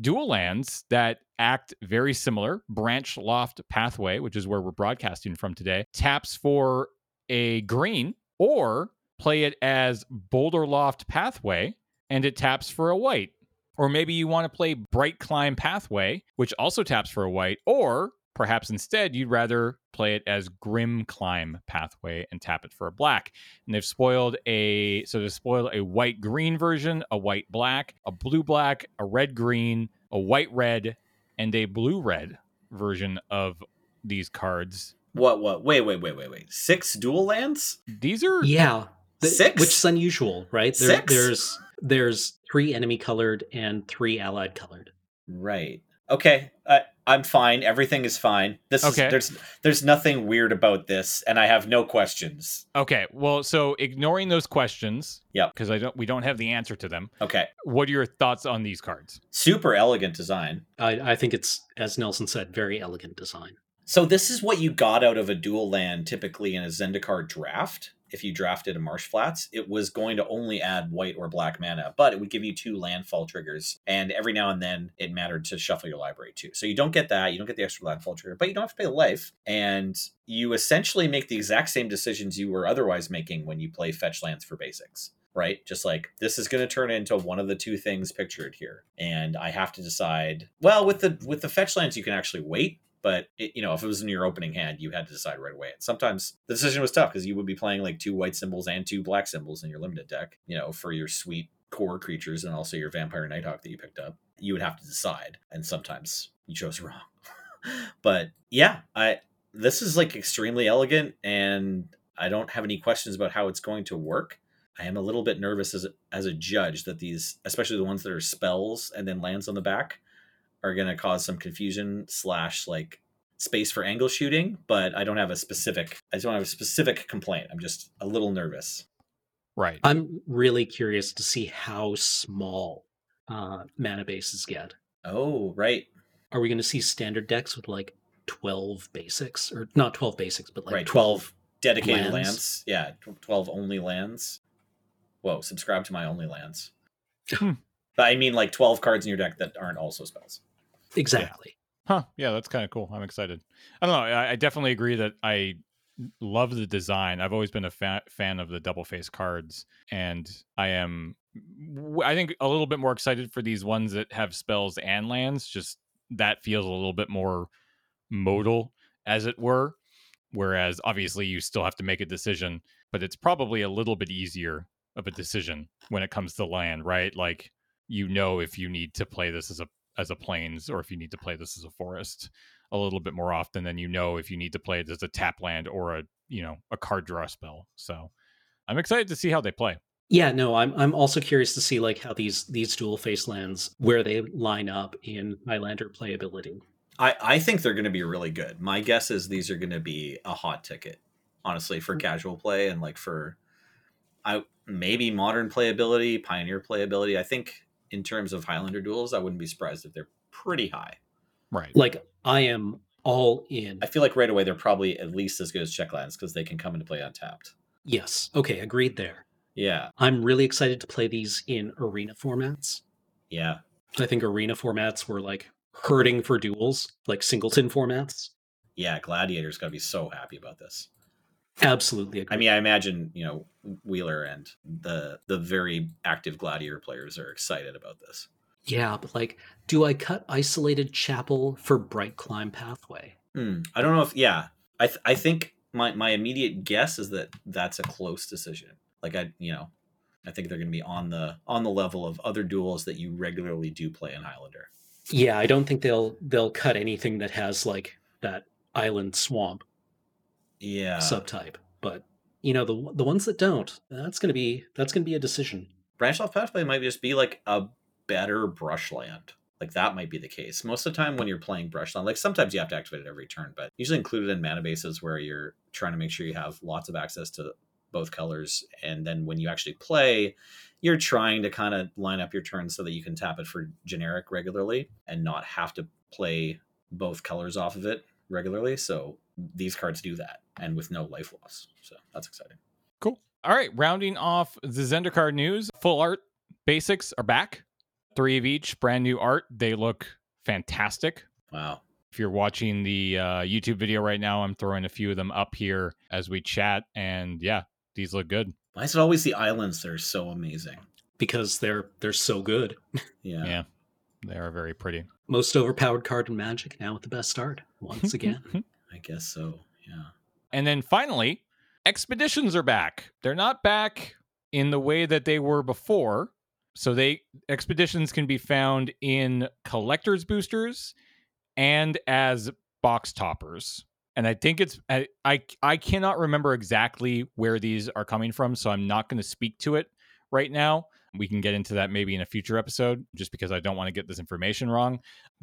dual lands that act very similar. Branchloft Pathway, which is where we're broadcasting from today, taps for a green, or play it as Boulderloft Pathway and it taps for a white. Or maybe you want to play Brightclimb Pathway, which also taps for a white, or perhaps instead you'd rather play it as Grimclimb Pathway and tap it for a black. And they've spoiled a so they've spoiled a white green version, a white black, a blue black, a red green, a white red, and a blue red version of these cards. What? What? Wait, wait, wait, wait, wait. Six dual lands? These are Yeah. The- Six? Which is unusual, right? There, Six? There's there's three enemy colored and three allied colored. Right. Okay. I, I'm fine. Everything is fine. This Okay. is there's there's nothing weird about this, and I have no questions. okay. Well, so ignoring those questions, yeah, because I don't we don't have the answer to them. Okay. What are your thoughts on these cards? Super elegant design. I, I think it's, as Nelson said, very elegant design. So this is what you got out of a dual land typically in a Zendikar draft. If you drafted a Marsh Flats, it was going to only add white or black mana, but it would give you two landfall triggers, and every now and then it mattered to shuffle your library too. So you don't get that, you don't get the extra landfall trigger, but you don't have to pay life, and you essentially make the exact same decisions you were otherwise making when you play fetch lands for basics right? Just like this is going to turn into one of the two things pictured here, and I have to decide. Well, with the with the fetch lands, you can actually wait, but it, you know, if it was in your opening hand, you had to decide right away. And sometimes the decision was tough because you would be playing like two white symbols and two black symbols in your limited deck, you know, for your sweet core creatures and also your vampire nighthawk that you picked up. You would have to decide, and sometimes you chose wrong. but yeah, I this is like extremely elegant, and I don't have any questions about how it's going to work. I am a little bit nervous as as a judge that these, especially the ones that are spells and then lands on the back, are going to cause some confusion slash like space for angle shooting. But I don't have a specific. I don't have a specific complaint. I'm just a little nervous. Right. I'm really curious to see how small uh, mana bases get. Oh, right, Are we going to see standard decks with like 12 basics? Or not 12 basics, but like right. Twelve dedicated lands. lands. Yeah, twelve only lands. Whoa! Subscribe to my only lands. Hmm. But I mean, like twelve cards in your deck that aren't also spells. Exactly. Huh. Yeah, that's kind of cool. I'm excited. I don't know. I, I definitely agree that I love the design. I've always been a fa- fan of the double face cards, and I am, I think, a little bit more excited for these ones that have spells and lands. Just that feels a little bit more modal, as it were. Whereas obviously you still have to make a decision, but it's probably a little bit easier of a decision when it comes to land, right? Like you know if you need to play this as a as a plains or if you need to play this as a forest a little bit more often than you know if you need to play it as a tap land or a you know a card draw spell. So I'm excited to see how they play. Yeah, no, I'm I'm also curious to see like how these these dual face lands where they line up in Highlander playability. I, I think they're going to be really good. My guess is these are going to be a hot ticket, honestly, for hmm. casual play and like for I maybe modern playability, pioneer playability. I think in terms of Highlander duels, I wouldn't be surprised if they're pretty high. Right. Like I am all in. I feel like right away they're probably at least as good as checklands because they can come into play untapped. Yes. Okay, agreed there. Yeah, I'm really excited to play these in arena formats. yeah. I think arena formats were like hurting for duels, like singleton formats. Yeah, Gladiator's got to be so happy about this. Absolutely agree. I mean, I imagine you know Wheeler and the the very active Gladiator players are excited about this. yeah, but like, do I cut isolated chapel for Brightclimb Pathway? Hmm. I don't know if yeah. I th- I think my my immediate guess is that that's a close decision. Like I you know, I think they're going to be on the on the level of other duels that you regularly do play in Highlander. Yeah, I don't think they'll they'll cut anything that has like that island swamp Yeah. subtype. But you know, the the ones that don't, that's gonna be that's gonna be a decision. Branchloft Pathway might just be like a better brushland. Like that might be the case. Most of the time when you're playing brushland, like sometimes you have to activate it every turn, but usually included in mana bases where you're trying to make sure you have lots of access to both colors. And then when you actually play, you're trying to kind of line up your turns so that you can tap it for generic regularly and not have to play both colors off of it regularly. So these cards do that and with no life loss. So that's exciting. Cool. All right, rounding off the Zendikar card news, full art basics are back. Three of each, brand new art. They look fantastic. Wow. If you're watching the uh, YouTube video right now, I'm throwing a few of them up here as we chat. And yeah, these look good. Why is it always the islands that are so amazing? Because they're they're so good. Yeah. Yeah. They are very pretty. Most overpowered card in Magic now with the best art once again. I guess so. Yeah. And then finally, expeditions are back. They're not back in the way that they were before. So they expeditions can be found in collectors boosters and as box toppers. And I think it's I I, I cannot remember exactly where these are coming from, so I'm not going to speak to it right now. We can get into that maybe in a future episode just because I don't want to get this information wrong,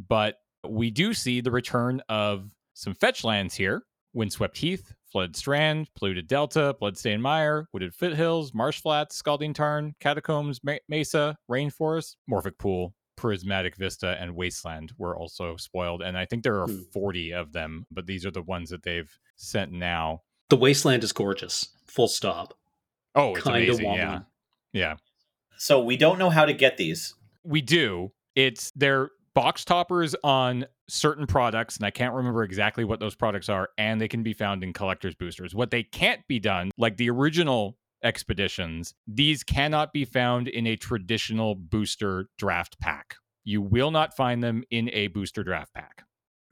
but we do see the return of some fetch lands here. Windswept Heath, Flooded Strand, Polluted Delta, Bloodstained Mire, Wooded Foothills, Marsh Flats, Scalding Tarn, Catacombs, Me- Mesa, Rainforest, Morphic Pool, Prismatic Vista, and Wasteland were also spoiled. And I think there are Hmm. 40 of them, but these are the ones that they've sent now. The wasteland is gorgeous. Full stop. Oh, it's Kinda amazing. Yeah. Yeah. So we don't know how to get these. We do. It's they're box toppers on certain products, and I can't remember exactly what those products are, and they can be found in collector's boosters. What they can't be done, like the original expeditions, these cannot be found in a traditional booster draft pack. You will not find them in a booster draft pack.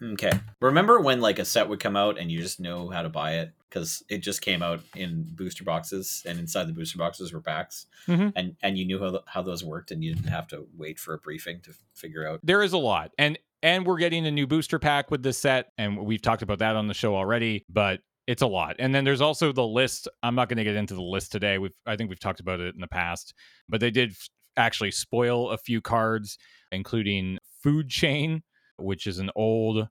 Okay. Remember when like a set would come out and you just know how to buy it because it just came out in booster boxes and inside the booster boxes were packs Mhm. and and you knew how, how those worked and you didn't have to wait for a briefing to figure out. There is a lot. And and we're getting a new booster pack with this set, and we've talked about that on the show already, but it's a lot. And then there's also the list. I'm not going to get into the list today. We've I think we've talked about it in the past, but they did f- actually spoil a few cards, including Food Chain, which is an old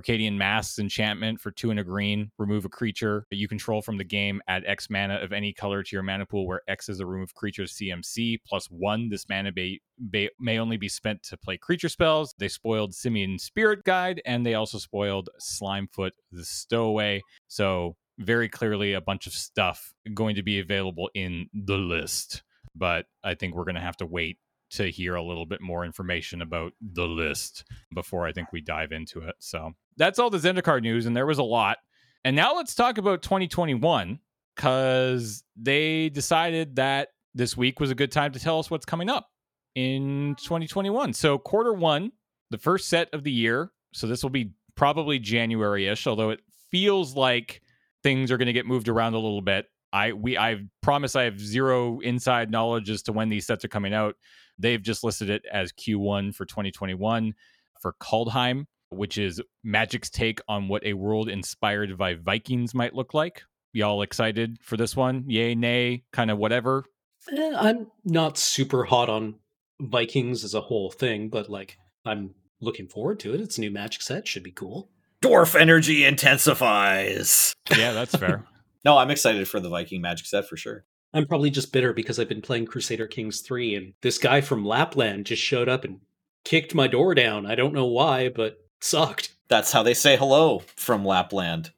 Mercadian Masques enchantment for two and a green. Remove a creature that you control from the game. Add X mana of any color to your mana pool, where X is a removed creature's CMC plus one. This mana may, may, may only be spent to play creature spells. They spoiled Simian Spirit Guide, and they also spoiled Slimefoot the Stowaway. So, very clearly, a bunch of stuff going to be available in the list. But I think we're going to have to wait to hear a little bit more information about the list before I think we dive into it. So that's all the Zendikar news, and there was a lot. And now let's talk about 2021 because they decided that this week was a good time to tell us what's coming up in 2021. So quarter one, the first set of the year. So this will be probably January-ish, although it feels like things are going to get moved around a little bit. I we I promise I have zero inside knowledge as to when these sets are coming out. They've just listed it as Q1 for 2021 for Kaldheim, which is Magic's take on what a world inspired by Vikings might look like. Y'all excited for this one? Yay, nay, kind of whatever. Eh, I'm not super hot on Vikings as a whole thing, but like I'm looking forward to it. It's a new magic set, should be cool. Dwarf energy intensifies. Yeah, that's fair. No, I'm excited for the Viking magic set for sure. I'm probably just bitter because I've been playing Crusader Kings 3 and this guy from Lapland just showed up and kicked my door down. I don't know why, but sucked. That's how they say hello from Lapland.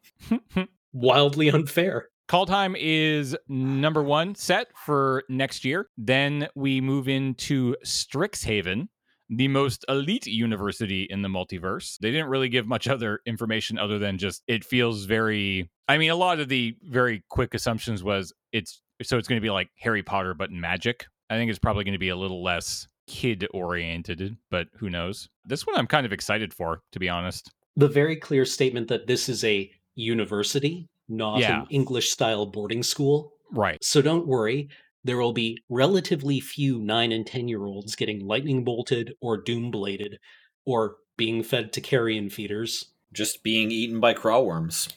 Wildly unfair. Kaldheim is number one set for next year. Then we move into Strixhaven, the most elite university in the multiverse. They didn't really give much other information other than just it feels very. I mean, a lot of the very quick assumptions was it's so it's going to be like Harry Potter but in magic. I think it's probably going to be a little less kid oriented, but who knows? This one I'm kind of excited for, to be honest. The very clear statement that this is a university, not Yeah. an English style boarding school. Right. So don't worry, there will be relatively few 9 and 10 year olds getting lightning bolted or doom bladed or being fed to carrion feeders. Just being eaten by crawworms,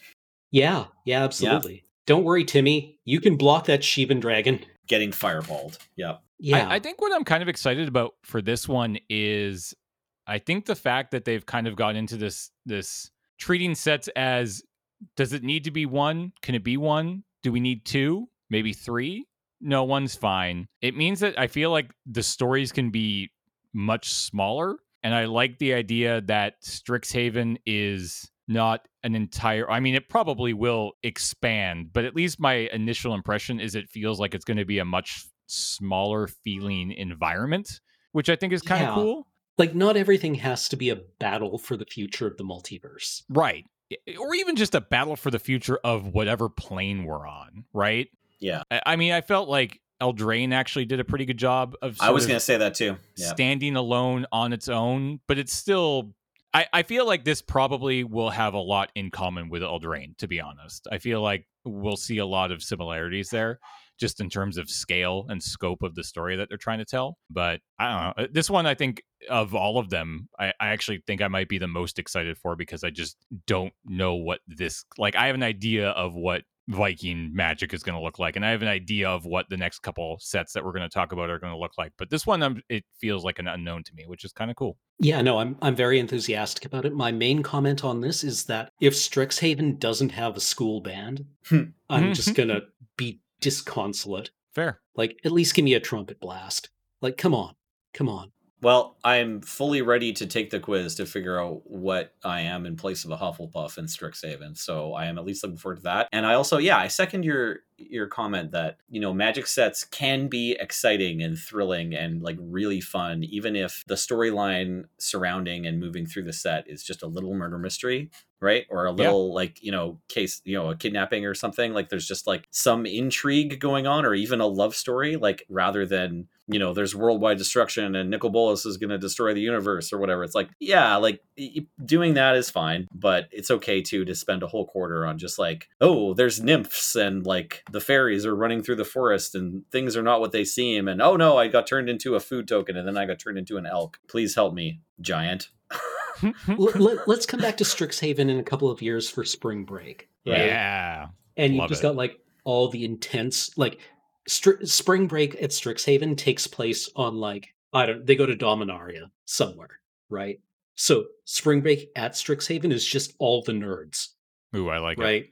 Yeah, yeah, absolutely. Don't worry, Timmy. You can block that Shivan dragon. getting fireballed. Yep. Yeah. I, I think what I'm kind of excited about for this one is I think the fact that they've kind of got into this this treating sets as does it need to be one? Can it be one? Do we need two? Maybe three? No, one's fine. It means that I feel like the stories can be much smaller. And I like the idea that Strixhaven is not an entire I mean it probably will expand, but at least my initial impression is it feels like it's going to be a much smaller feeling environment, which I think is kind of Yeah. cool. like, not everything has to be a battle for the future of the multiverse. Right. Or even just a battle for the future of whatever plane we're on, right? Yeah. I I mean, I felt like Eldraine actually did a pretty good job of. I was going to say that too. Yeah. standing alone on its own, but it's still. I, I feel like this probably will have a lot in common with Eldraine, to be honest. I feel like we'll see a lot of similarities there, just in terms of scale and scope of the story that they're trying to tell. But I don't know. Uh, This one, I think, of all of them, I, I actually think I might be the most excited for because I just don't know what this. Like, I have an idea of what Viking magic is going to look like, and I have an idea of what the next couple sets that we're going to talk about are going to look like. But this one, um, it feels like an unknown to me, which is kind of cool. Yeah, no, I'm I'm very enthusiastic about it. My main comment on this is that if Strixhaven doesn't have a school band, Hmm. I'm just gonna be disconsolate. Fair. Like, at least give me a trumpet blast. Like, come on, come on. Well, I'm fully ready to take the quiz to figure out what I am in place of a Hufflepuff in Strixhaven. So I am at least looking forward to that. And I also, yeah, I second your your comment that you know magic sets can be exciting and thrilling and like really fun, even if the storyline surrounding and moving through the set is just a little murder mystery, right? Or a Yeah. little like you know case, you know, a kidnapping or something. Like there's just like some intrigue going on, or even a love story, like rather than you know there's worldwide destruction and Nicol Bolas is going to destroy the universe or whatever. It's like yeah, like doing that is fine, but it's okay too to spend a whole quarter on just like oh, there's nymphs and like the fairies are running through the forest and things are not what they seem and oh no, I got turned into a food token and then I got turned into an elk. Please help me, giant. Let, us come back to Strixhaven in a couple of years for spring break. right? Yeah. and you've Love just it. got like all the intense like Stri- spring break at strixhaven takes place on like i don't they go to dominaria somewhere right? So spring break at strixhaven is just all the nerds Ooh, I like it. right?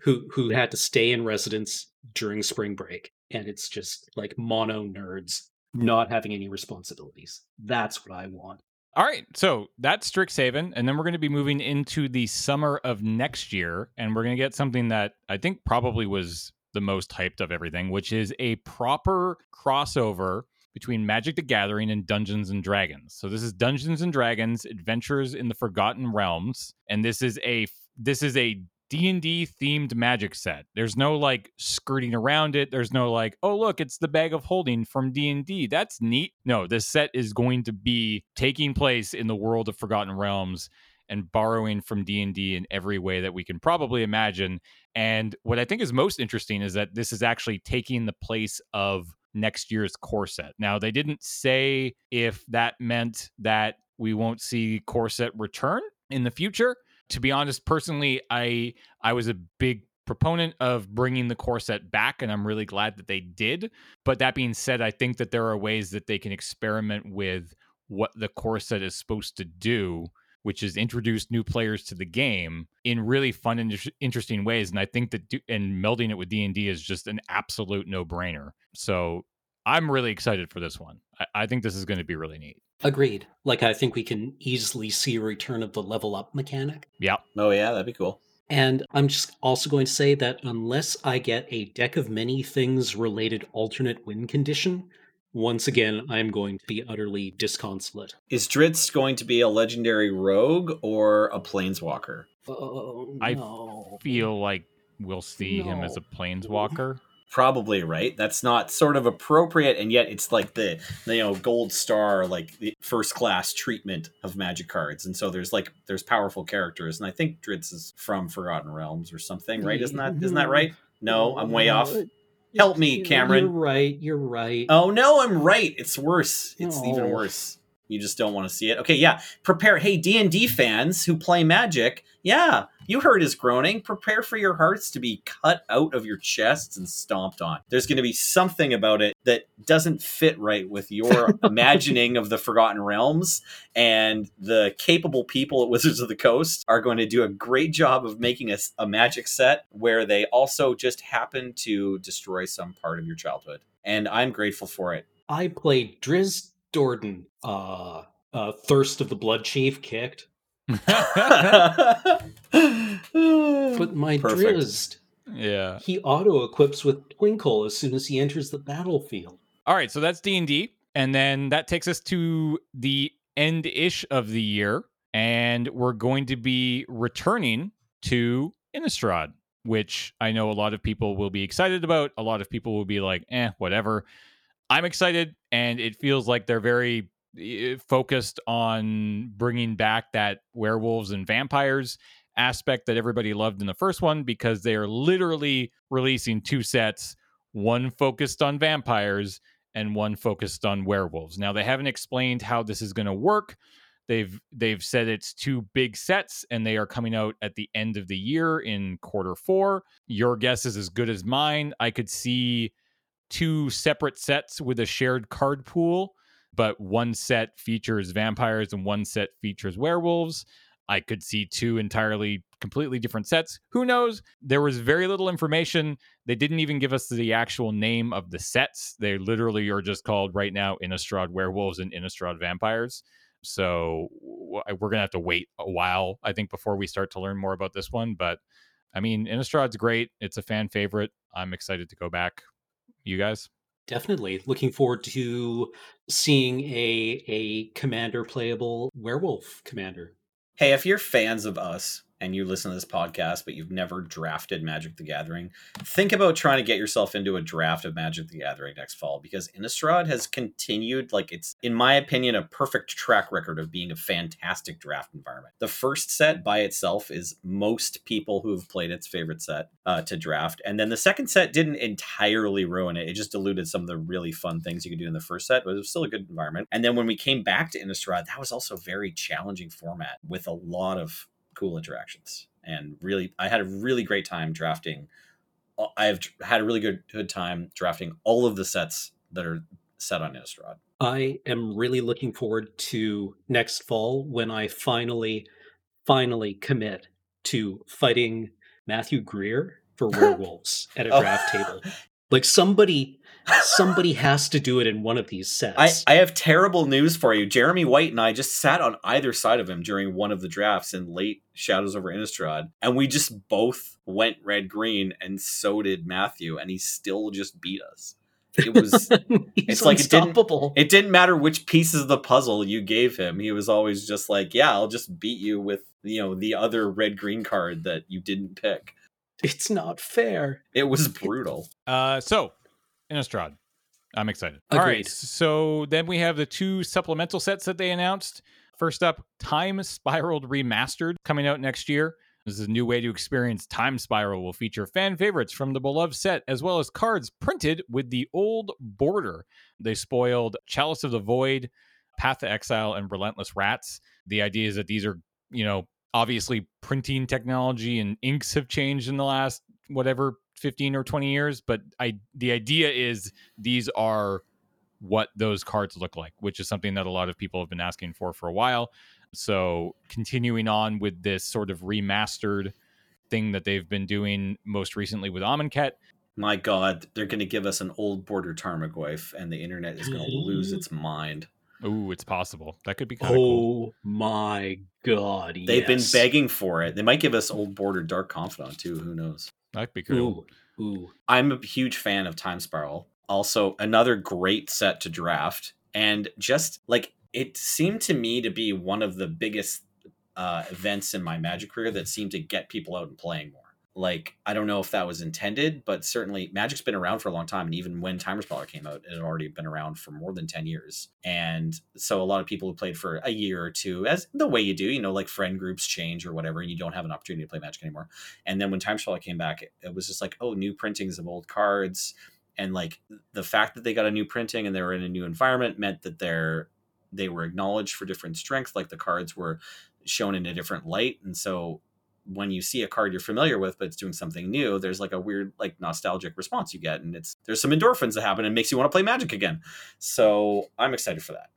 Who who had to stay in residence during spring break and it's just like mono nerds not having any responsibilities. That's what i want. All right, so that's Strixhaven, and then we're going to be moving into the summer of next year, and we're going to get something that I think probably was the most hyped of everything, which is a proper crossover between Magic the Gathering and Dungeons and Dragons. So this is Dungeons and Dragons: Adventures in the Forgotten Realms, and this is a this is a D&D themed magic set. There's no like skirting around it. There's no like, oh look, it's the bag of holding from D&D. That's neat. No, this set is going to be taking place in the world of Forgotten Realms and borrowing from D&D in every way that we can probably imagine. And what I think is most interesting is that this is actually taking the place of next year's core set. Now, they didn't say if that meant that we won't see core set return in the future. To be honest, personally, I I was a big proponent of bringing the core set back and I'm really glad that they did. But that being said, I think that there are ways that they can experiment with what the core set is supposed to do which is introduce new players to the game in really fun and interesting ways. And I think that do- and melding it with D and D is just an absolute no brainer. So I'm really excited for this one. I, I think this is going to be really neat. agreed like i think we can easily see a return of the level up mechanic Yeah, Oh yeah, that'd be cool. And I'm just also going to say that unless I get a deck of many things related alternate win condition, once again, I'm going to be utterly disconsolate. Is Drizzt going to be a legendary rogue or a planeswalker? Oh, I feel like we'll see him as a No. planeswalker. Probably right. That's not sort of appropriate, and yet it's like the, the you know gold star, like the first class treatment of magic cards. And so there's like there's powerful characters, and I think Drizzt is from Forgotten Realms or something, right? Isn't that isn't that right? No, I'm way off. Help me, Cameron. You're right. You're right. Oh no, I'm right. It's worse. It's even oh. worse. You just don't want to see it. Okay, yeah. Prepare. Hey, D and D fans who play Magic, yeah, you heard his groaning. Prepare for your hearts to be cut out of your chests and stomped on. There's going to be something about it that doesn't fit right with your imagining of the Forgotten Realms, and the capable people at Wizards of the Coast are going to do a great job of making a, a Magic set where they also just happen to destroy some part of your childhood, and I'm grateful for it. I played Drizzt Do'Urden. Uh, uh, Thirst of the Blood Chief kicked, but but my Perfect. Drizzt, yeah. he auto equips with Twinkle as soon as he enters the battlefield. All right, so that's D and D, and then that takes us to the end ish of the year, and we're going to be returning to Innistrad, which I know a lot of people will be excited about. A lot of people will be like, eh, whatever. I'm excited, and it feels like they're very eh, focused on bringing back that werewolves and vampires aspect that everybody loved in the first one because they are literally releasing two sets, one focused on vampires and one focused on werewolves. Now they haven't explained how this is going to work. They've they've said it's two big sets and they are coming out at the end of the year in quarter 4. Your guess is as good as mine. I could see two separate sets with a shared card pool, but one set features vampires and one set features werewolves. I could see two entirely completely different sets. Who knows? There was very little information. They didn't even give us the actual name of the sets. They literally are just called right now Innistrad Werewolves and Innistrad Vampires. So we're going to have to wait a while, I think, before we start to learn more about this one. But I mean, Innistrad's great. It's a fan favorite. I'm excited to go back. You guys? Definitely looking forward to seeing a a commander playable werewolf commander. Hey, if you're fans of us, and you listen to this podcast, but you've never drafted Magic the Gathering, think about trying to get yourself into a draft of Magic the Gathering next fall because Innistrad has continued, like, it's, in my opinion, a perfect track record of being a fantastic draft environment. The first set by itself is most people who have played its favorite set uh, to draft. And then the second set didn't entirely ruin it, it just diluted some of the really fun things you could do in the first set, but it was still a good environment. And then when we came back to Innistrad, that was also very challenging format with a lot of cool interactions and really i had a really great time drafting uh, i've had a really good good time drafting all of the sets that are set on Innistrad. I am really looking forward to next fall when I finally, finally commit to fighting Matthew Greer for werewolves at a draft oh. table. Like somebody somebody has to do it in one of these sets. I, I have terrible news for you. Jeremy White and I just sat on either side of him during one of the drafts in late Shadows over Innistrad, and we just both went red green, and so did Matthew, and he still just beat us. It was it's like it didn't, it didn't matter which pieces of the puzzle you gave him. He was always just like, Yeah, I'll just beat you with you know the other red green card that you didn't pick. It's not fair. It was brutal. Uh so Innistrad. I'm excited. Agreed. All right. So then we have the two supplemental sets that they announced. First up, Time Spiraled Remastered coming out next year. This is a new way to experience Time Spiral will feature fan favorites from the beloved set as well as cards printed with the old border. They spoiled Chalice of the Void, Path to Exile, and Relentless Rats. The idea is that these are, you know, obviously printing technology and inks have changed in the last whatever 15 or 20 years but i the idea is these are what those cards look like which is something that a lot of people have been asking for for a while so continuing on with this sort of remastered thing that they've been doing most recently with Amonkhet. My God, they're going to give us an old border Tarmogoyf, and the internet is going to lose its mind. Ooh, it's possible. That could be kind of oh cool. my god! They've yes. been begging for it. They might give us old border Dark Confidant too. Who knows? That'd be cool. Ooh, ooh. I'm a huge fan of Time Spiral. Also, another great set to draft, and just like it seemed to me to be one of the biggest uh, events in my Magic career that seemed to get people out and playing more like I don't know if that was intended, but certainly Magic's been around for a long time, and even when Time Spiral came out, it had already been around for more than ten years. And so a lot of people who played for a year or two, as the way you do, you know, like friend groups change or whatever, and you don't have an opportunity to play Magic anymore. And then when Time Spiral came back, it was just like, oh, new printings of old cards, and like the fact that they got a new printing and they were in a new environment meant that they're they were acknowledged for different strengths, like the cards were shown in a different light, and so when you see a card you're familiar with but it's doing something new there's like a weird like nostalgic response you get and it's there's some endorphins that happen and makes you want to play magic again. So i'm excited for that.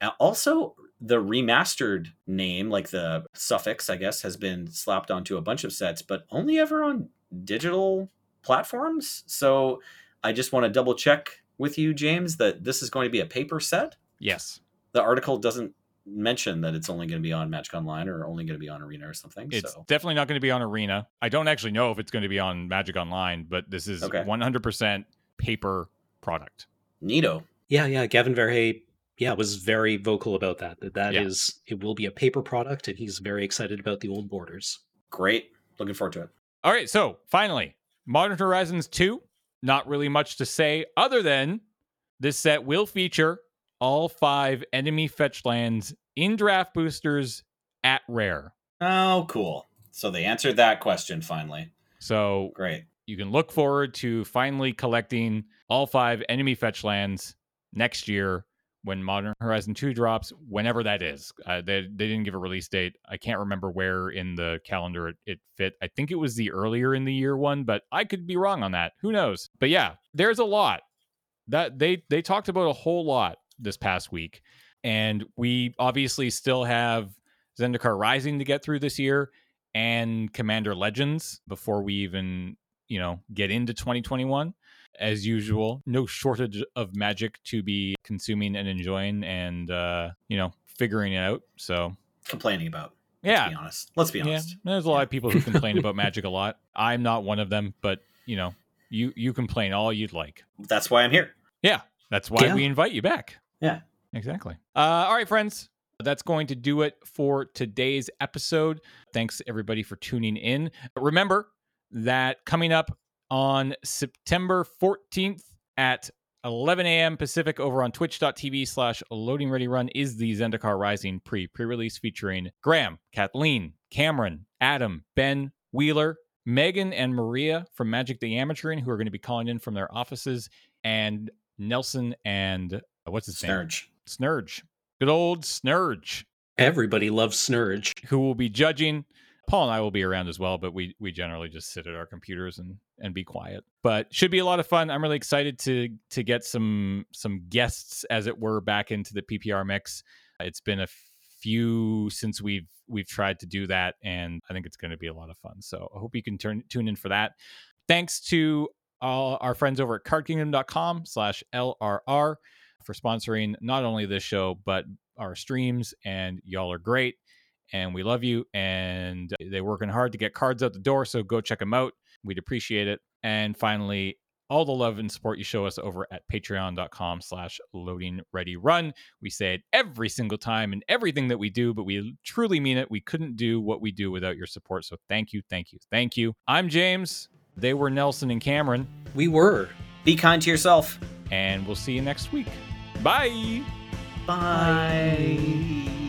I, also the remastered name like the suffix i guess has been slapped onto a bunch of sets but only ever on digital platforms. So i just want to double check with you james that this is going to be a paper set? Yes. The article doesn't mention that it's only going to be on Magic Online or only going to be on Arena or something. It's so. definitely not going to be on Arena. I don't actually know if it's going to be on Magic Online, but this is okay. 100% paper product. Neato. Yeah, yeah. Gavin Verhey, yeah, was very vocal about that. That that yeah. is, it will be a paper product, and he's very excited about the old borders. Great. Looking forward to it. All right, so finally, Modern Horizons 2. Not really much to say other than this set will feature all five enemy fetch lands in draft boosters at rare. Oh, cool. So they answered that question finally. So Great. you can look forward to finally collecting all five enemy fetch lands next year when Modern Horizon 2 drops, whenever that is. Uh, they, they didn't give a release date. I can't remember where in the calendar it, it fit. I think it was the earlier in the year one, but I could be wrong on that. Who knows? But yeah, there's a lot. That they they talked about a whole lot this past week. And we obviously still have Zendikar Rising to get through this year and Commander Legends before we even, you know, get into 2021. As usual, no shortage of magic to be consuming and enjoying and uh, you know, figuring it out. So Complaining about. yeah. Let's be honest. Let's be Yeah. honest. There's a lot of people who complain about magic a lot. I'm not one of them, but you know, you you complain all you'd like. That's why I'm here. Yeah. That's why Yeah. we invite you back. Yeah. Exactly. Uh, all right, friends. That's going to do it for today's episode. Thanks everybody for tuning in. Remember that coming up on September 14th at 11 a.m. Pacific over on twitch.tv slash loading ready run is the Zendikar Rising pre pre release featuring Graham, Kathleen, Cameron, Adam, Ben, Wheeler, Megan, and Maria from Magic the Amateuring, who are going to be calling in from their offices, and Nelson and Uh, what's his name? Snurge. Snurge. Good old Snurge, Everybody loves Snurge. who will be judging. Paul and I will be around as well, but we we generally just sit at our computers and and be quiet. But should be a lot of fun. I'm really excited to to get some some guests, as it were, back into the PPR mix. It's been a few since we've we've tried to do that, and I think it's going to be a lot of fun. So I hope you can turn tune in for that. Thanks to all our friends over at cardkingdom.com slash LRR for sponsoring not only this show, but our streams. And y'all are great. And we love you. And they're working hard to get cards out the door. So go check them out. We'd appreciate it. And finally, all the love and support you show us over at patreon.com slash loading ready run. We say it every single time and everything that we do, but we truly mean it. We couldn't do what we do without your support. So thank you, thank you, thank you. I'm James. They were Nelson and Cameron. We were. Be kind to yourself. And we'll see you next week. Bye. Bye. Bye.